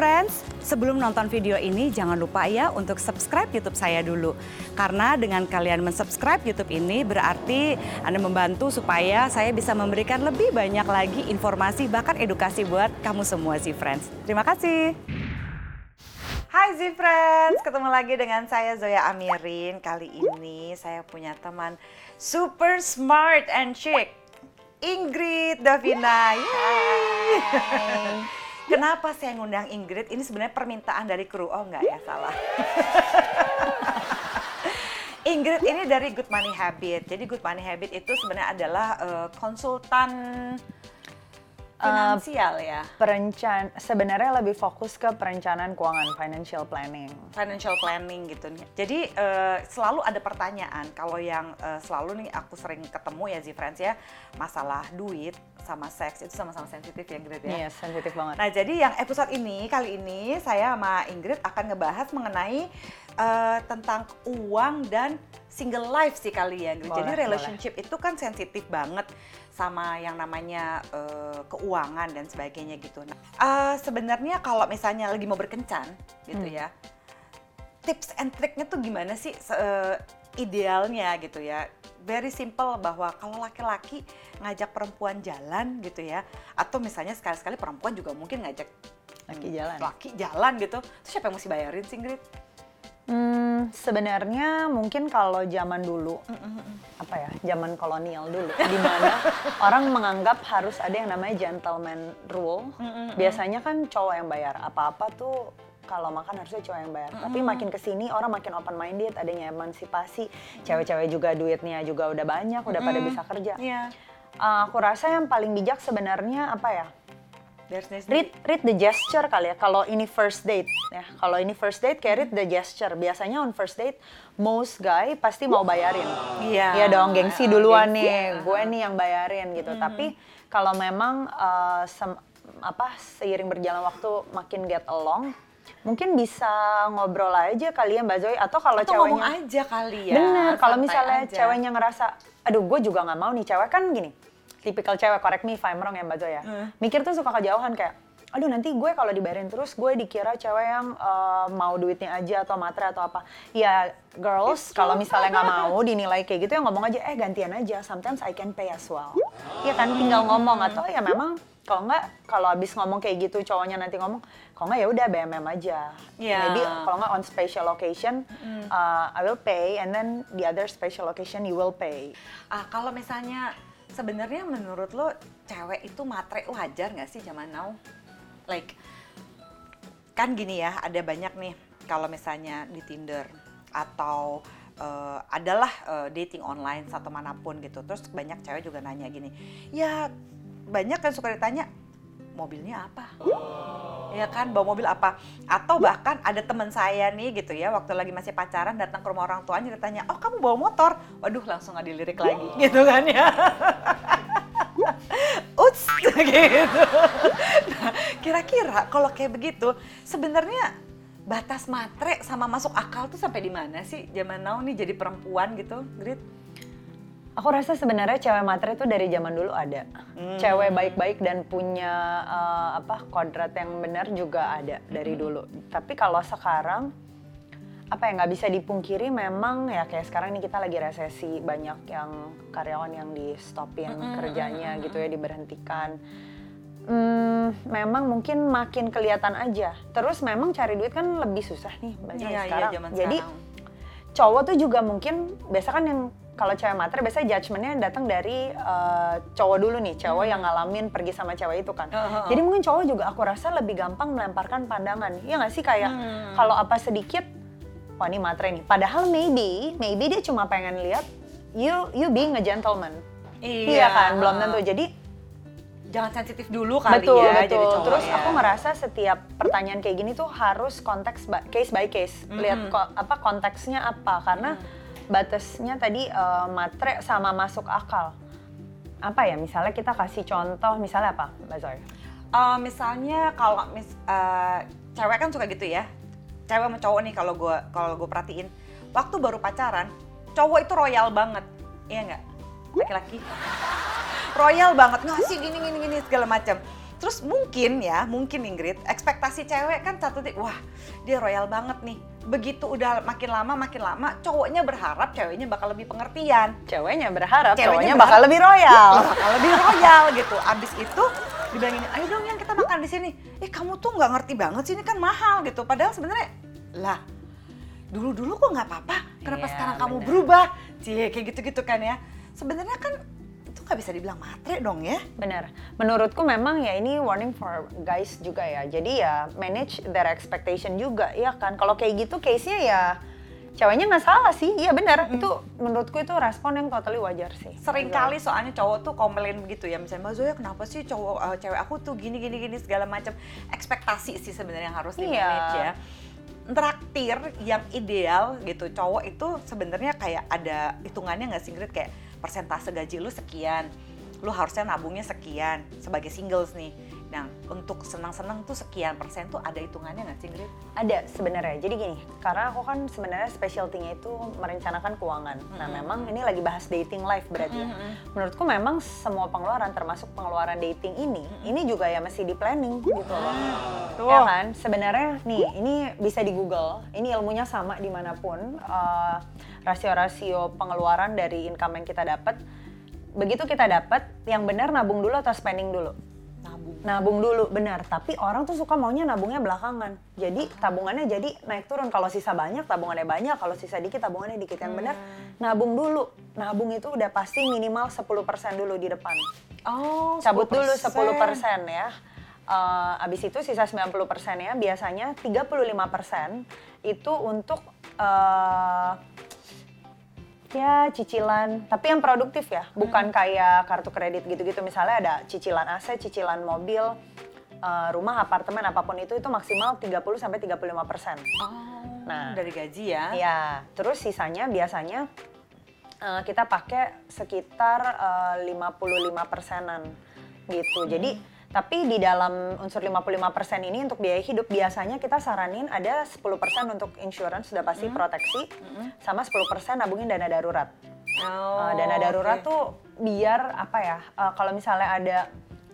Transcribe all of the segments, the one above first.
Z-Friends, sebelum nonton video ini jangan lupa ya untuk subscribe YouTube saya dulu. Karena dengan kalian mensubscribe YouTube ini berarti Anda membantu supaya saya bisa memberikan lebih banyak lagi informasi bahkan edukasi buat kamu semua Z-Friends. Terima kasih. Hai Z-Friends, ketemu lagi dengan saya Zoya Amirin. Kali ini saya punya teman super smart and chic. Ingrid Davina. Yeay. Kenapa saya ngundang Ingrid? Ini sebenarnya permintaan dari kru. Oh enggak ya, salah. Ingrid ini dari Good Money Habit. Jadi Good Money Habit itu sebenarnya adalah uh, konsultan finansial uh, ya. Perencan sebenarnya lebih fokus ke perencanaan keuangan financial planning. Financial planning gitu nih. Jadi uh, selalu ada pertanyaan kalau yang uh, selalu nih aku sering ketemu ya Z-Friends ya, masalah duit sama seks itu sama-sama sensitif ya Ingrid ya. Iya, yes, sensitif banget. Nah, jadi yang episode ini kali ini saya sama Ingrid akan ngebahas mengenai uh, tentang uang dan single life sih kali ya. Boleh, jadi relationship boleh. itu kan sensitif banget sama yang namanya uh, keuangan dan sebagainya gitu. Nah, uh, sebenarnya kalau misalnya lagi mau berkencan gitu hmm. ya, tips and triknya tuh gimana sih uh, idealnya gitu ya? Very simple bahwa kalau laki-laki ngajak perempuan jalan gitu ya atau misalnya sekali-sekali perempuan juga mungkin ngajak laki jalan laki jalan gitu terus siapa yang mesti bayarin sih Ingrid? Hmm, sebenarnya mungkin kalau zaman dulu, mm -mm. apa ya, zaman kolonial dulu, di mana orang menganggap harus ada yang namanya gentleman rule. Mm -mm. Biasanya kan cowok yang bayar apa-apa tuh kalau makan harusnya cowok yang bayar. Mm -hmm. Tapi makin ke sini orang makin open minded, adanya emansipasi, cewek-cewek juga duitnya juga udah banyak, udah mm -hmm. pada bisa kerja. Yeah uh, aku rasa yang paling bijak sebenarnya apa ya? Read, read the gesture kali ya. Kalau ini first date ya. Kalau ini first date kayak read the gesture. Biasanya on first date most guy pasti mau bayarin. Iya. Iya dong, gengsi duluan gengsi. nih. Gue nih yang bayarin gitu. Hmm. Tapi kalau memang uh, sem apa seiring berjalan waktu makin get along, mungkin bisa ngobrol aja kali ya Mbak Zoe atau kalau ceweknya ngomong aja kali ya. Bener, kalau misalnya aja. ceweknya ngerasa aduh gue juga nggak mau nih cewek kan gini tipikal cewek correct me if I'm wrong ya Mbak Zoya. Hmm. mikir tuh suka kejauhan kayak aduh nanti gue kalau dibayarin terus gue dikira cewek yang uh, mau duitnya aja atau matre atau apa. Ya girls kalau misalnya nggak mau dinilai kayak gitu ya ngomong aja eh gantian aja sometimes I can pay as well. Iya kan? Tinggal ngomong atau ya memang kalau nggak kalau abis ngomong kayak gitu cowoknya nanti ngomong kalau nggak ya udah BMM aja. Yeah. maybe kalau nggak on special occasion mm. uh, I will pay and then the other special occasion you will pay. Ah kalau misalnya sebenarnya menurut lo cewek itu matre wajar nggak sih zaman now? Like kan gini ya ada banyak nih kalau misalnya di Tinder atau uh, adalah uh, dating online satu mana pun gitu terus banyak cewek juga nanya gini ya banyak kan suka ditanya mobilnya apa? Ya kan? Bawa mobil apa? Atau bahkan ada teman saya nih gitu ya waktu lagi masih pacaran datang ke rumah orang tuanya ditanya oh kamu bawa motor? Waduh langsung nggak dilirik lagi gitu kan ya. Uts gitu. Nah, kira-kira kalau kayak begitu sebenarnya batas matre sama masuk akal tuh sampai di mana sih? Zaman now nih jadi perempuan gitu, Grit? Aku rasa sebenarnya cewek matre itu dari zaman dulu ada. Hmm. Cewek baik-baik dan punya uh, apa kodrat yang benar juga ada dari hmm. dulu. Tapi kalau sekarang apa yang nggak bisa dipungkiri memang ya kayak sekarang ini kita lagi resesi banyak yang karyawan yang di stopin mm-hmm. kerjanya gitu ya diberhentikan hmm, memang mungkin makin kelihatan aja terus memang cari duit kan lebih susah nih banyak iya, iya, sekarang iya, jadi sekarang. cowok tuh juga mungkin biasa kan yang kalau cewek matre biasanya judgementnya datang dari uh, cowok dulu nih cowok hmm. yang ngalamin pergi sama cewek itu kan uh, -huh. jadi mungkin cowok juga aku rasa lebih gampang melemparkan pandangan ya nggak sih kayak hmm. kalau apa sedikit wah ini matre nih. Padahal maybe, maybe dia cuma pengen lihat you you being a gentleman. Iya, iya kan, belum tentu. Jadi jangan sensitif dulu kali betul, ya. Betul, betul. Terus ya. aku ngerasa setiap pertanyaan kayak gini tuh harus konteks case by case. Mm -hmm. Lihat ko apa konteksnya apa karena mm. Batasnya tadi uh, matre sama masuk akal. Apa ya? Misalnya kita kasih contoh, misalnya apa, Mbak Zoe? Uh, misalnya kalau mis, uh, cewek kan suka gitu ya, cewek sama cowok nih kalau gue kalau gue perhatiin waktu baru pacaran cowok itu royal banget iya nggak laki-laki royal banget ngasih gini gini gini segala macam Terus mungkin ya, mungkin Ingrid, ekspektasi cewek kan satu titik, wah dia royal banget nih. Begitu udah makin lama makin lama, cowoknya berharap ceweknya bakal lebih pengertian. Ceweknya berharap Ceweknya cowoknya berharap- bakal lebih royal. bakal lebih royal gitu. Abis itu dibilangin, ayo dong yang kita makan di sini. Eh kamu tuh nggak ngerti banget sih ini kan mahal gitu. Padahal sebenarnya lah dulu-dulu kok nggak apa-apa. Kenapa Iya, sekarang kamu bener. berubah? Cie kayak gitu-gitu kan ya. Sebenarnya kan nggak bisa dibilang matre dong ya. Benar. Menurutku memang ya ini warning for guys juga ya. Jadi ya manage their expectation juga, ya kan. Kalau kayak gitu case-nya ya ceweknya nggak salah sih. Iya benar. Itu menurutku itu respon yang totally wajar sih. Sering kali soalnya cowok tuh komplain begitu ya misalnya Mbak Zoya kenapa sih cowok eh, cewek aku tuh gini gini gini segala macam ekspektasi sih sebenarnya yang harus di Iya. manage ya traktir yang ideal gitu cowok itu sebenarnya kayak ada hitungannya nggak sih Ingrid kayak persentase gaji lu sekian lu harusnya nabungnya sekian sebagai singles nih nah untuk senang-senang tuh sekian persen tuh ada hitungannya nggak sih Ingrid? Ada sebenarnya. Jadi gini, karena aku kan sebenarnya specialty-nya itu merencanakan keuangan. Nah, memang ini lagi bahas dating life berarti ya. Menurutku memang semua pengeluaran termasuk pengeluaran dating ini, ini juga ya mesti di planning gitu loh. Tuh. Ya kan? Sebenarnya nih, ini bisa di Google. Ini ilmunya sama di mana pun. Eh, rasio-rasio pengeluaran dari income yang kita dapat. Begitu kita dapat, yang benar nabung dulu atau spending dulu? Nabung. Nabung dulu, benar. Tapi orang tuh suka maunya nabungnya belakangan. Jadi tabungannya jadi naik turun. Kalau sisa banyak, tabungannya banyak. Kalau sisa dikit, tabungannya dikit. Yang benar, nabung dulu. Nabung itu udah pasti minimal 10% dulu di depan. Oh, Cabut dulu 10% ya. Eh, abis itu sisa 90% ya, biasanya 35% itu untuk eh, ya cicilan, tapi yang produktif ya, bukan kayak kartu kredit gitu-gitu. Misalnya ada cicilan aset, cicilan mobil, eh, rumah, apartemen, apa pun itu itu maksimal 30 sampai 35 persen. Oh, Nah. dari gaji ya? Ya, terus sisanya biasanya eh, kita pakai sekitar eh, 55 persenan gitu. Jadi tapi di dalam unsur 55 persen ini untuk biaya hidup biasanya kita saranin ada 10 persen untuk insurance sudah pasti proteksi, sama 10 persen nabungin dana darurat. Oh, Uh, dana darurat oke. tuh biar apa ya uh, kalau misalnya ada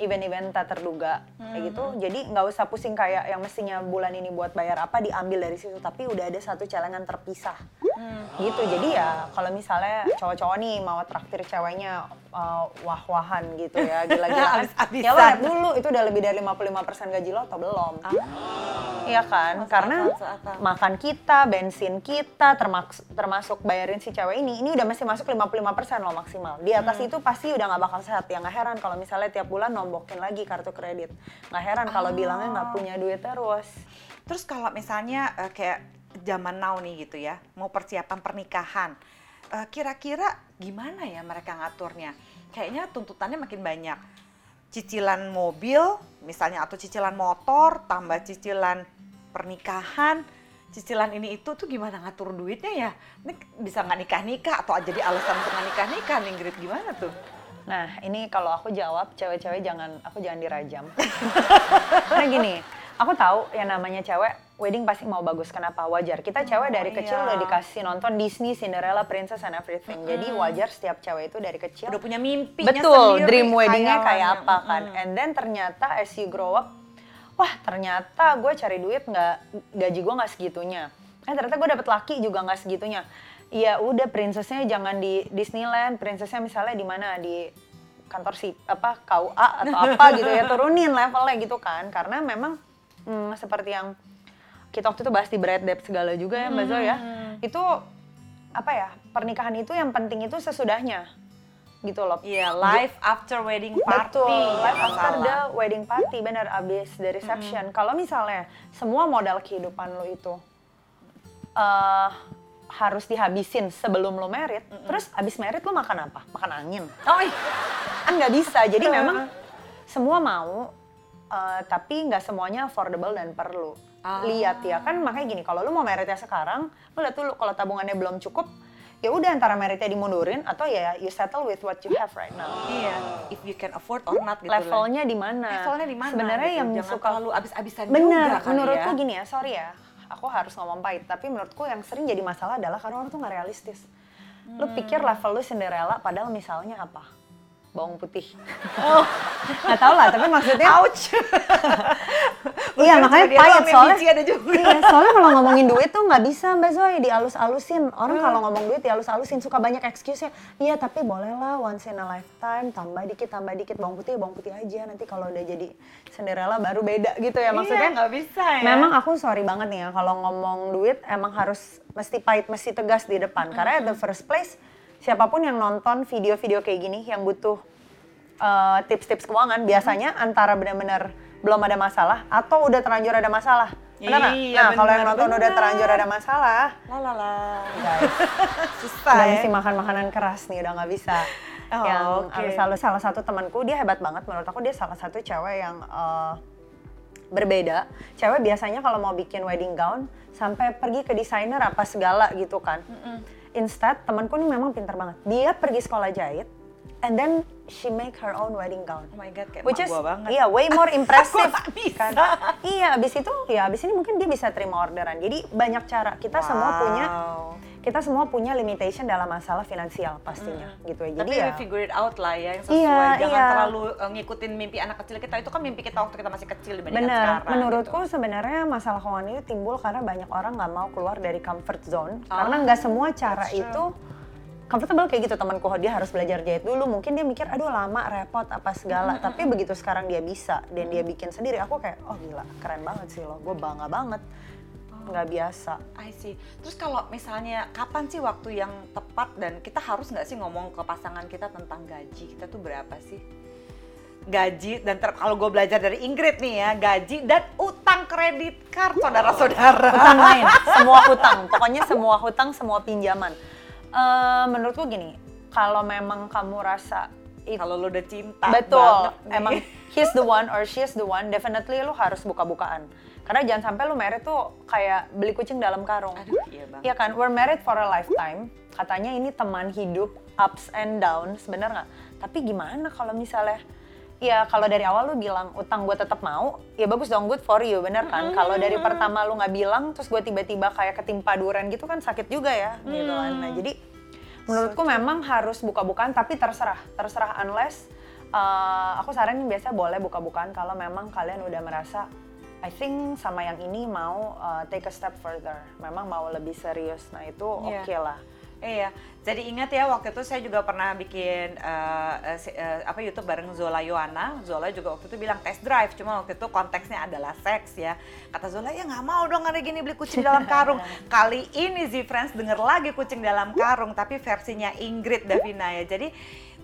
event-event tak terduga kayak gitu jadi nggak usah pusing kayak yang mestinya bulan ini buat bayar apa diambil dari situ. Tapi udah ada satu celengan terpisah gitu jadi ya kalau misalnya cowok-cowok nih mau traktir ceweknya uh, wah-wahan gitu ya gila-gilaan ya lo lihat dulu itu udah lebih dari 55% gaji lo atau belum Iya kan, Masuk karena akal, akal. makan kita, bensin kita, termasuk termasuk bayarin si cewek ini, ini udah masih masuk 55% loh maksimal. Di atas Hmm. itu pasti udah nggak bakal sehat. Ya nggak heran kalau misalnya tiap bulan nombokin lagi kartu kredit. Nggak heran kalau Ah. bilangnya nggak punya duit terus. Terus kalau misalnya eh, kayak zaman now nih gitu ya, mau persiapan pernikahan, eh, kira-kira gimana ya mereka ngaturnya? Kayaknya tuntutannya makin banyak. Cicilan mobil, misalnya atau cicilan motor, tambah cicilan pernikahan, cicilan ini itu tuh gimana ngatur duitnya ya? Ini bisa nggak nikah-nikah atau jadi alasan untuk nggak nikah-nikah, nih, Ingrid gimana tuh? Nah ini kalau aku jawab cewek-cewek jangan aku jangan dirajam. Karena gini, aku tahu yang namanya cewek wedding pasti mau bagus. Kenapa? Wajar. Kita cewek dari iya. kecil udah dikasih nonton Disney, Cinderella, Princess and Everything. Jadi wajar setiap cewek itu dari kecil Udah punya mimpinya Betul, sendiri, dream weddingnya kayak apa kan. And then ternyata as you grow up, wah ternyata gue cari duit nggak gaji gue nggak segitunya. Eh ternyata gue dapet laki juga nggak segitunya. Ya udah princessnya jangan di Disneyland, princessnya misalnya di mana di kantor si apa KUA atau apa gitu ya turunin levelnya gitu kan karena memang hmm, seperti yang kita waktu itu bahas di Bright Depth segala juga ya Mbak Zoe ya itu apa ya pernikahan itu yang penting itu sesudahnya gitu loh Iya, live after wedding party. Betul, ya, nggak after the wedding party, benar abis the reception. Kalau misalnya semua modal kehidupan lo itu eh, harus dihabisin sebelum lo merit, terus abis merit lo makan apa? Makan angin? Oh, iya. Kan nggak bisa. Jadi memang semua mau, eh, tapi nggak semuanya affordable dan perlu. Ah. Lihat ya, kan makanya gini, kalau lo mau meritnya sekarang, lo lihat dulu kalau tabungannya belum cukup, ya udah antara meritnya dimundurin atau ya you settle with what you have right now Iya, if you can afford or not gitu levelnya di mana? Levelnya di mana? Sebenarnya gitu. yang Jangan suka terlalu abis-abisan bener. juga kali menurutku ya. gini ya, sorry ya, aku harus ngomong pahit. Tapi menurutku yang sering jadi masalah adalah karena orang tuh nggak realistis. Lu Hmm. pikir level lu Cinderella, padahal misalnya apa? bawang putih. Oh, nggak tahu lah. Tapi maksudnya, Ouch. iya makanya yang soalnya. ada juga. Iya, soalnya kalau ngomongin duit tuh nggak bisa Mbak Zoe dialus-alusin. Orang kalau ngomong duit dialus-alusin suka banyak excuse-nya. Iya tapi boleh lah once in a lifetime tambah dikit tambah dikit bawang putih bawang putih aja. Nanti kalau udah jadi Cinderella baru beda gitu ya maksudnya. Iya, nggak bisa ya. Memang aku sorry banget nih ya kalau ngomong duit emang harus mesti pahit mesti tegas di depan. Karena at the first place siapa pun yang nonton video-video kayak gini yang butuh uh, tips-tips keuangan biasanya antara benar-benar belum ada masalah atau udah terlanjur ada masalah. Benar nggak? Iya, nah, kalau yang nonton udah benar. terlanjur ada masalah, La la la. guys, Susah udah ya. mesti makan makanan keras nih, udah nggak bisa. Oh, yang oke. halus-halus. salah satu temanku dia hebat banget menurut aku dia salah satu cewek yang uh, berbeda. Cewek biasanya kalau mau bikin wedding gown sampai pergi ke desainer apa segala gitu kan. Instead temanku ini memang pintar banget. Dia pergi sekolah jahit and then she make her own wedding gown. Oh my god, kayak Which is gua banget. iya way more impressive kan. Iya, abis itu ya abis ini mungkin dia bisa terima orderan. Jadi banyak cara. Kita semua punya Wow. kita semua punya limitation dalam masalah finansial pastinya gitu ya. Jadi Tapi ya we figure it out lah ya yang sesuai. Iya, Jangan iya. terlalu uh, ngikutin mimpi anak kecil kita. Itu kan mimpi kita waktu kita masih kecil dibandingkan Bener, sekarang. menurutku gitu. sebenarnya masalah keuangan itu timbul karena banyak orang nggak mau keluar dari comfort zone. Oh, karena nggak semua cara that's true. Comfortable kayak gitu temanku dia harus belajar jahit dulu. Mungkin dia mikir aduh lama, repot apa segala. Tapi begitu sekarang dia bisa dan dia bikin sendiri, aku kayak oh gila keren banget sih lo. Gue bangga banget. Nggak biasa. I see. Terus kalau misalnya kapan sih waktu yang tepat dan kita harus nggak sih ngomong ke pasangan kita tentang gaji kita tuh berapa sih? Gaji dan ter- kalau gue belajar dari Ingrid nih ya gaji dan utang kredit card saudara-saudara. Utang lain, semua hutang. Pokoknya semua hutang, semua pinjaman. Eh, menurutku gini, kalau memang kamu rasa Kalau lo udah cinta Betul. banget nih. Emang he's the one or she's the one, definitely lu harus buka-bukaan. Karena jangan sampai lu married tuh kayak beli kucing dalam karung. Aduh, iya banget. Iya kan, we're married for a lifetime. Katanya ini teman hidup, ups and downs, bener nggak? Tapi gimana kalau misalnya, ya kalau dari awal lu bilang utang gue tetap mau, ya bagus dong, good for you, bener kan? Kalau dari pertama lu nggak bilang, terus gue tiba-tiba kayak ketimpa durian gitu kan sakit juga ya, gitu kan. Nah jadi menurutku memang harus buka-bukaan, tapi terserah, terserah unless uh, aku saranin biasa boleh buka-bukaan kalau memang kalian udah merasa I think sama yang ini mau uh, take a step further, memang mau lebih serius. Nah itu Iya. oke lah. Iya, jadi ingat ya waktu itu saya juga pernah bikin si- eh, apa YouTube bareng Zola Yohana. Zola juga waktu itu bilang test drive, cuma waktu itu konteksnya adalah seks ya. Kata Zola ya nggak mau dong ada gini beli kucing dalam karung. Kali ini Z Friends denger lagi kucing dalam karung, tapi versinya Ingrid Davina ya. Jadi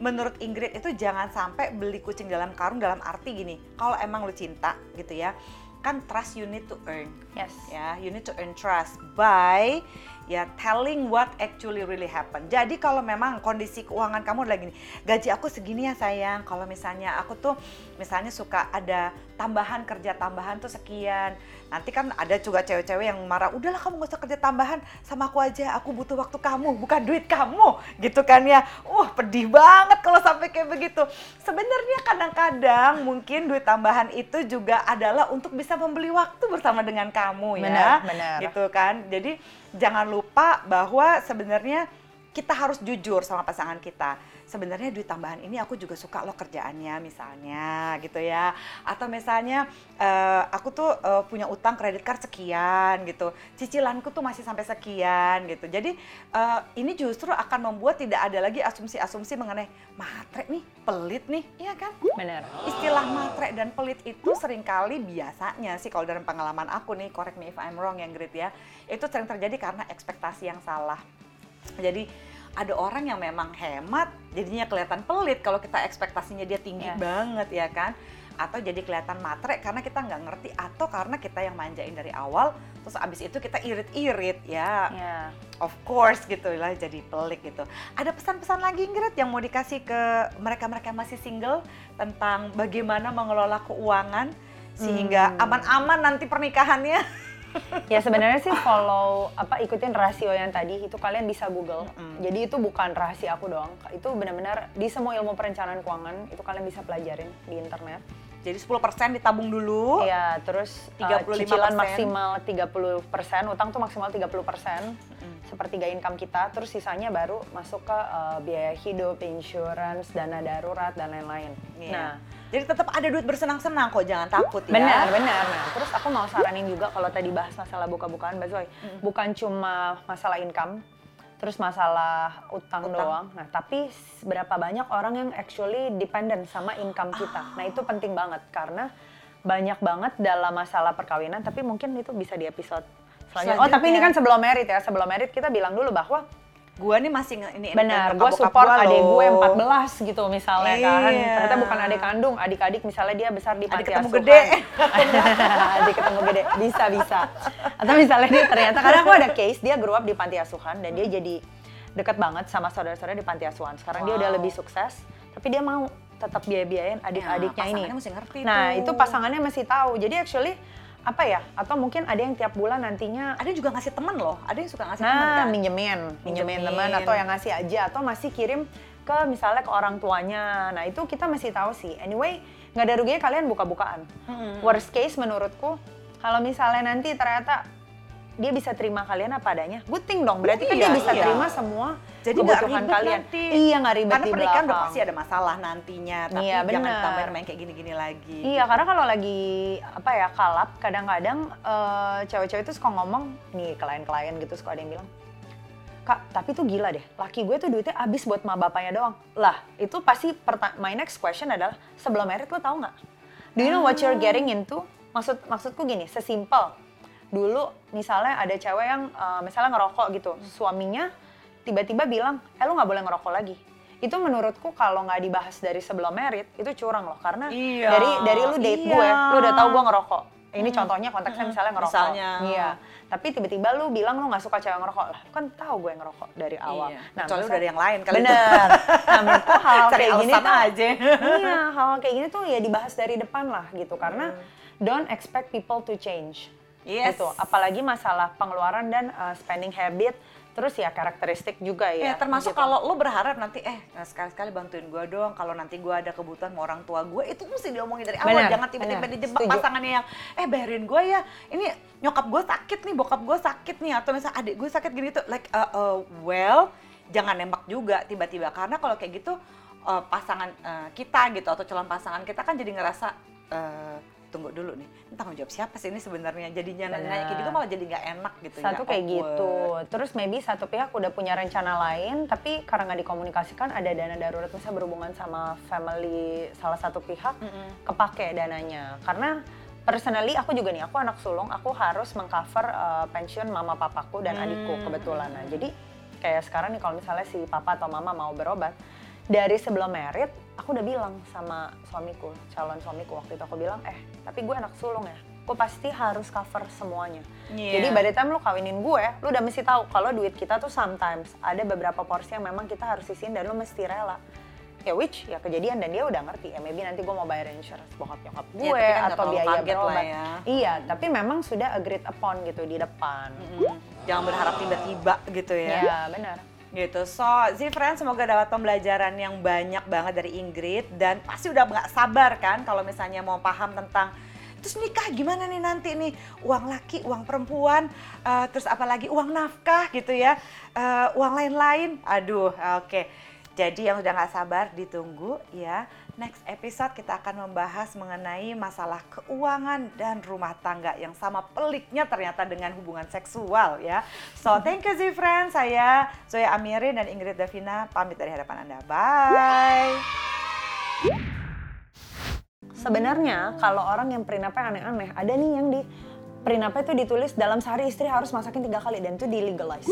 menurut Ingrid itu jangan sampai beli kucing dalam karung dalam arti gini. Kalau emang lu cinta gitu ya, kan trust you need to earn Yes. ya you need to earn trust by ya telling what actually really happen. Jadi kalau memang kondisi keuangan kamu lagi gini, gaji aku segini ya sayang. Kalau misalnya aku tuh misalnya suka ada tambahan kerja tambahan tuh sekian. Nanti kan ada juga cewek-cewek yang marah, udahlah kamu gak usah kerja tambahan sama aku aja. Aku butuh waktu kamu, bukan duit kamu, gitu kan ya. Wah pedih banget kalau sampai kayak begitu. Sebenarnya kadang-kadang mungkin duit tambahan itu juga adalah untuk bisa membeli waktu bersama dengan kamu ya Benar, benar. gitu kan. Jadi jangan lupa bahwa sebenarnya kita harus jujur sama pasangan kita. Sebenarnya duit tambahan ini aku juga suka loh kerjaannya misalnya gitu ya. Atau misalnya eh, aku tuh eh, punya utang kredit card sekian gitu. Cicilanku tuh masih sampai sekian gitu. Jadi eh, ini justru akan membuat tidak ada lagi asumsi-asumsi mengenai matre nih, pelit nih, iya kan? Benar. Istilah matre dan pelit itu sering kali biasanya sih kalau dalam pengalaman aku nih, correct me if I'm wrong yang Grit ya, itu sering terjadi karena ekspektasi yang salah. Jadi ada orang yang memang hemat, jadinya kelihatan pelit kalau kita ekspektasinya dia tinggi Yes. banget ya kan. Atau jadi kelihatan matre karena kita nggak ngerti atau karena kita yang manjain dari awal, terus abis itu kita irit-irit ya Ya. of course gitu lah jadi pelik gitu. Ada pesan-pesan lagi Ingrid yang mau dikasih ke mereka-mereka masih single tentang bagaimana mengelola keuangan sehingga aman-aman nanti pernikahannya. Ya sebenarnya sih follow apa ikutin rasio yang tadi itu kalian bisa Google. Jadi itu bukan rahasia aku doang. Itu benar-benar di semua ilmu perencanaan keuangan itu kalian bisa pelajarin di internet. Jadi 10% ditabung dulu. Iya, terus uh, 35%. cicilan maksimal 30%, utang tuh maksimal 30%. Sepertiga income kita, terus sisanya baru masuk ke uh, biaya hidup, insurance, dana darurat dan lain-lain. Iya. Nah, Jadi tetap ada duit bersenang-senang kok, jangan takut ya. Benar, benar. Nah, terus aku mau saranin juga kalau tadi bahas masalah buka-bukaan, Mbak Zoe, bukan cuma masalah income, terus masalah utang, Utang. doang. Nah, tapi berapa banyak orang yang actually dependent sama income kita. Nah, itu penting banget karena banyak banget dalam masalah perkawinan, tapi mungkin itu bisa di episode selanjutnya. Oh, tapi ini Selanjutnya. kan sebelum merit ya. Sebelum merit kita bilang dulu bahwa Gua nih masih nge- ini Benar, gue support gua adik gue 14 gitu misalnya kan. Iya. Ternyata bukan adik kandung, adik-adik misalnya dia besar di Adik panti ketemu asuhan. gede. adik ketemu gede, bisa bisa. Atau misalnya dia ternyata karena aku ada case dia grow up di panti asuhan dan dia jadi dekat banget sama saudara-saudara di panti asuhan. Sekarang dia udah Wow. lebih sukses, tapi dia mau tetap biaya-biayain adik-adiknya ini. pasangannya mesti ngerti Nah, tuh. itu pasangannya mesti tahu. Jadi actually apa ya? Atau mungkin ada yang tiap bulan nantinya Ada juga ngasih temen loh, ada yang suka ngasih temen Nah, kan. minjemin, minjemin teman atau yang ngasih aja atau masih kirim ke misalnya ke orang tuanya. Nah, itu kita mesti tahu sih. Anyway, nggak ada ruginya kalian buka-bukaan. Worst case menurutku, kalau misalnya nanti ternyata dia bisa terima kalian apa adanya, good thing dong. Berarti kan dia Iya, bisa iya. terima semua Jadi kebutuhan ribet kalian. nanti. Iya, nggak ribet Karena pernikahan udah pasti ada masalah nantinya, tapi Iya, jangan benar. tambahin main kayak gini-gini lagi. Iya, karena kalau lagi apa ya kalap, kadang-kadang eh, cewek-cewek itu suka ngomong nih klien-klien gitu suka ada yang bilang, kak tapi tuh gila deh, laki gue tuh duitnya habis buat ma bapaknya doang. Lah itu pasti my next question adalah sebelum merit lo tau nggak? Do you know what you're getting into? Maksud maksudku gini, sesimpel dulu misalnya ada cewek yang eh, misalnya ngerokok gitu, suaminya tiba-tiba bilang, eh lo nggak boleh ngerokok lagi. Itu menurutku kalau nggak dibahas dari sebelum merit itu curang loh karena Iya, dari dari lu date iya. gue, lu udah tahu gue ngerokok. Ini contohnya konteksnya misalnya ngerokok. Misalnya. Iya. Tapi tiba-tiba lu bilang lu nggak suka cewek ngerokok lah. Kan tahu gue ngerokok dari awal. Iya. Kecuali masa- udah ada yang lain kali itu. Bener. Nah, menurutku hal kayak gini tuh aja. iya, hal kayak gini tuh ya dibahas dari depan lah gitu. Karena don't expect people to change. Yes. Gitu. Apalagi masalah pengeluaran dan uh, spending habit. Terus ya karakteristik juga Ya, ya. termasuk gitu. kalau lo berharap nanti eh sekali-sekali bantuin gue dong kalau nanti gue ada kebutuhan sama orang tua gue itu mesti diomongin dari awal jangan tiba-tiba dijebak Setuju. pasangannya yang eh bayarin gue ya ini nyokap gue sakit nih bokap gue sakit nih atau misalnya adik gue sakit gini tuh like uh, uh, well jangan nembak juga tiba-tiba karena kalau kayak gitu uh, pasangan uh, kita gitu atau calon pasangan kita kan jadi ngerasa uh, tunggu dulu nih. Ini tanggung jawab siapa sih ini sebenarnya? Jadinya nanya kayak gitu malah jadi nggak enak gitu satu ya, kayak awkward. gitu. Terus maybe satu pihak udah punya rencana lain tapi karena nggak dikomunikasikan ada dana darurat misalnya berhubungan sama family salah satu pihak kepake dananya. Karena personally aku juga nih aku anak sulung aku harus mengcover uh, pensiun mama papaku dan adikku kebetulan. Nah jadi kayak sekarang nih kalau misalnya si papa atau mama mau berobat dari sebelum merit aku udah bilang sama suamiku calon suamiku waktu itu. Aku bilang eh tapi gue anak sulung ya. Gue pasti harus cover semuanya. Iya. jadi by the time lu kawinin gue lu udah mesti tahu kalau duit kita tuh sometimes ada beberapa porsi yang memang kita harus isiin dan lu mesti rela. Ya which ya kejadian dan dia udah ngerti. Ya maybe nanti gue mau bayar insurance bokap nyokap Ya, gue tapi kan atau biaya berobat. ya. iya tapi memang sudah agreed upon gitu di depan. Mm, jangan berharap tiba-tiba gitu ya. Iya benar gitu. So, Zifren semoga dapat pembelajaran yang banyak banget dari Ingrid dan pasti udah nggak sabar kan kalau misalnya mau paham tentang terus nikah gimana nih nanti nih uang laki, uang perempuan, eh, terus apalagi uang nafkah gitu ya, eh, uang lain-lain. Aduh, oke. Jadi yang udah nggak sabar ditunggu ya. Next episode kita akan membahas mengenai masalah keuangan dan rumah tangga yang sama peliknya ternyata dengan hubungan seksual ya. So thank you Zifren, saya Zoya Amirin dan Ingrid Davina pamit dari hadapan Anda. Bye. Sebenarnya kalau orang yang perinapnya aneh-aneh, ada nih yang di perinapnya itu ditulis dalam sehari istri harus masakin tiga kali dan itu di legalize.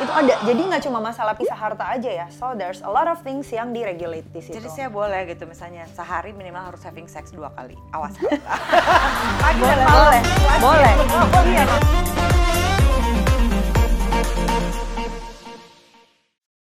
Itu ada. Jadi nggak cuma masalah pisah harta aja ya. So there's a lot of things yang diregulate di situ. Jadi saya boleh gitu misalnya sehari minimal harus having sex dua kali. Awas. Pagi dan malam. boleh, boleh. Oh, iya.